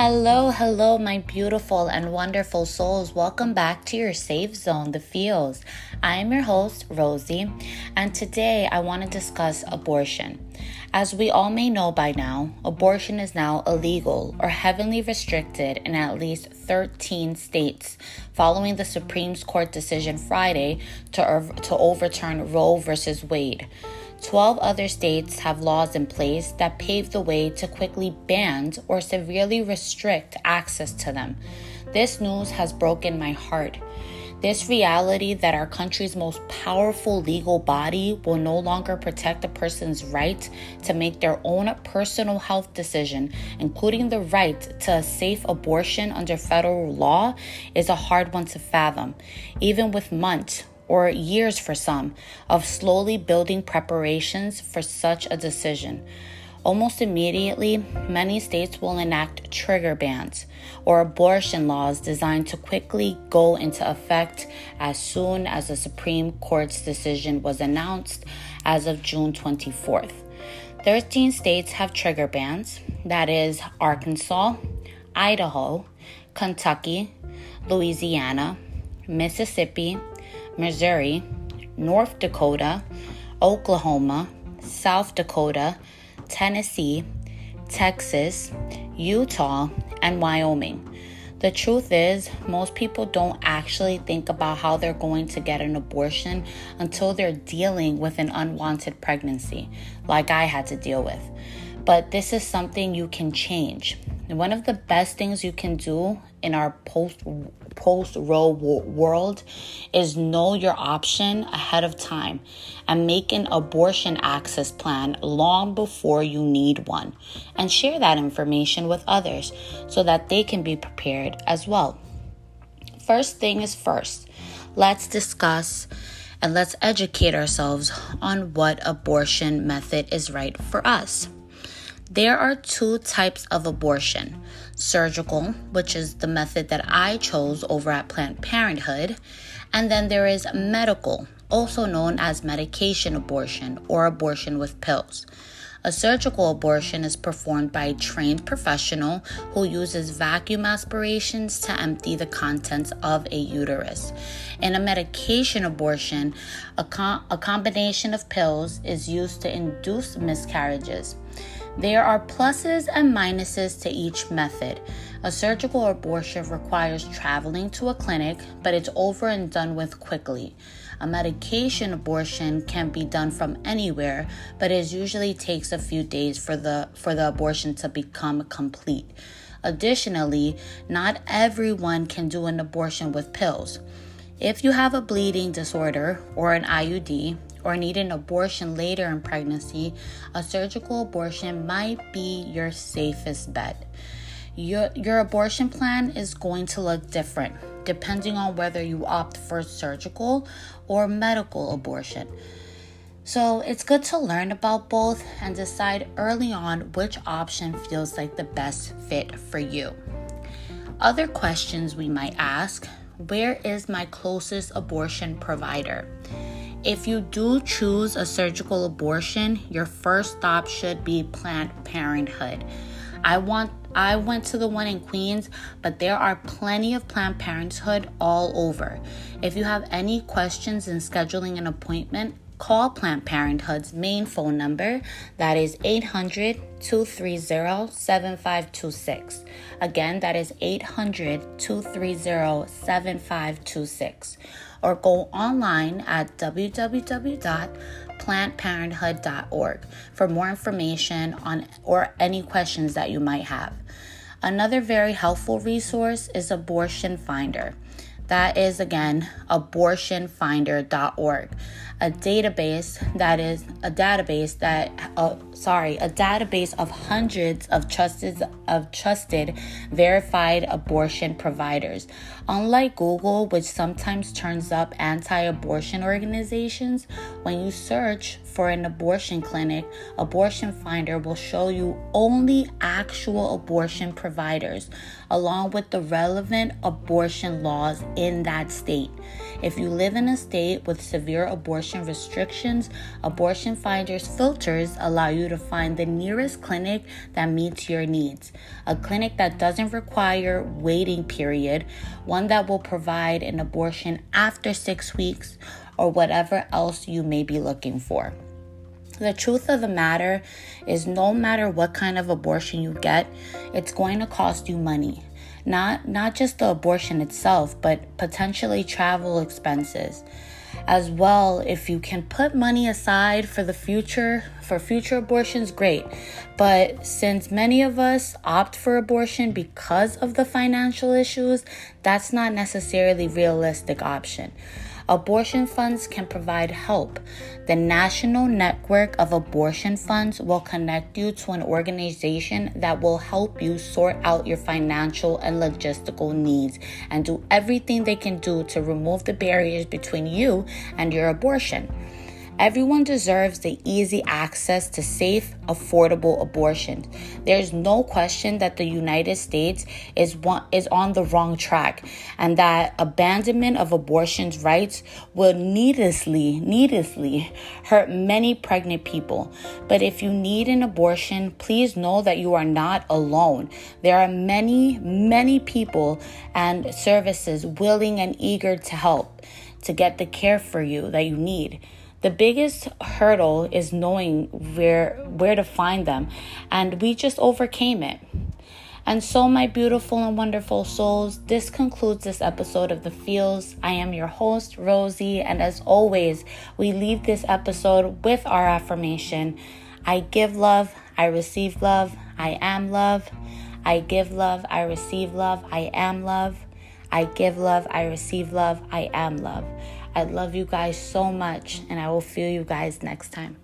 Hello, hello, my beautiful and wonderful souls. Welcome back to your safe zone, the feels. I am your host, Rosie, and today I want to discuss abortion. As we all may know by now, abortion is now illegal or heavily restricted in at least 13 states following the Supreme Court decision Friday to, er, to overturn Roe v. Wade. 12 other states have laws in place that pave the way to quickly ban or severely restrict access to them. This news has broken my heart. This reality that our country's most powerful legal body will no longer protect a person's right to make their own personal health decision, including the right to a safe abortion under federal law, is a hard one to fathom, even with months or years for some, of slowly building preparations for such a decision. Almost immediately, many states will enact trigger bans or abortion laws designed to quickly go into effect as soon as the Supreme Court's decision was announced as of June 24th. 13 states have trigger bans that is, Arkansas, Idaho, Kentucky, Louisiana, Mississippi, Missouri, North Dakota, Oklahoma, South Dakota, Tennessee, Texas, Utah, and Wyoming. The truth is, most people don't actually think about how they're going to get an abortion until they're dealing with an unwanted pregnancy, like I had to deal with. But this is something you can change. One of the best things you can do in our post post Roe world is know your option ahead of time and make an abortion access plan long before you need one and share that information with others so that they can be prepared as well. First thing is first, let's discuss and let's educate ourselves on what abortion method is right for us. There are two types of abortion surgical, which is the method that I chose over at Planned Parenthood, and then there is medical, also known as medication abortion or abortion with pills. A surgical abortion is performed by a trained professional who uses vacuum aspirations to empty the contents of a uterus. In a medication abortion, a, com- a combination of pills is used to induce miscarriages. There are pluses and minuses to each method. A surgical abortion requires traveling to a clinic, but it's over and done with quickly. A medication abortion can be done from anywhere, but it usually takes a few days for the for the abortion to become complete. Additionally, not everyone can do an abortion with pills. If you have a bleeding disorder or an IUD, or need an abortion later in pregnancy, a surgical abortion might be your safest bet. Your, your abortion plan is going to look different depending on whether you opt for surgical or medical abortion. So it's good to learn about both and decide early on which option feels like the best fit for you. Other questions we might ask Where is my closest abortion provider? If you do choose a surgical abortion, your first stop should be Planned Parenthood. I want I went to the one in Queens, but there are plenty of Planned Parenthood all over. If you have any questions in scheduling an appointment, call Planned Parenthood's main phone number that is 800 230 7526. Again, that is 800 230 7526 or go online at www.plannedparenthood.org for more information on or any questions that you might have. Another very helpful resource is Abortion Finder. That is again abortionfinder.org, a database that is a database that uh, sorry, a database of hundreds of trusted of trusted verified abortion providers. Unlike Google, which sometimes turns up anti-abortion organizations, when you search for an abortion clinic, Abortion Finder will show you only actual abortion providers, along with the relevant abortion laws in that state. If you live in a state with severe abortion restrictions, Abortion Finder's filters allow you to find the nearest clinic that meets your needs. A clinic that doesn't require waiting period, one that will provide an abortion after 6 weeks or whatever else you may be looking for. The truth of the matter is, no matter what kind of abortion you get, it's going to cost you money not not just the abortion itself, but potentially travel expenses. As well, if you can put money aside for the future, for future abortions, great. But since many of us opt for abortion because of the financial issues, that's not necessarily realistic option. Abortion funds can provide help. The National Network of Abortion Funds will connect you to an organization that will help you sort out your financial and logistical needs and do everything they can do to remove the barriers between you and your abortion. Everyone deserves the easy access to safe, affordable abortion. There's no question that the United States is one, is on the wrong track and that abandonment of abortion's rights will needlessly, needlessly hurt many pregnant people. But if you need an abortion, please know that you are not alone. There are many, many people and services willing and eager to help to get the care for you that you need the biggest hurdle is knowing where where to find them. And we just overcame it. And so my beautiful and wonderful souls this concludes this episode of the feels. I am your host rosie. And as always we leave this episode with our affirmation. I give love. I receive love. I am love. I give love. I receive love. I am love. I give love. I receive love. I am love I love you guys so much, and I will feel you guys next time.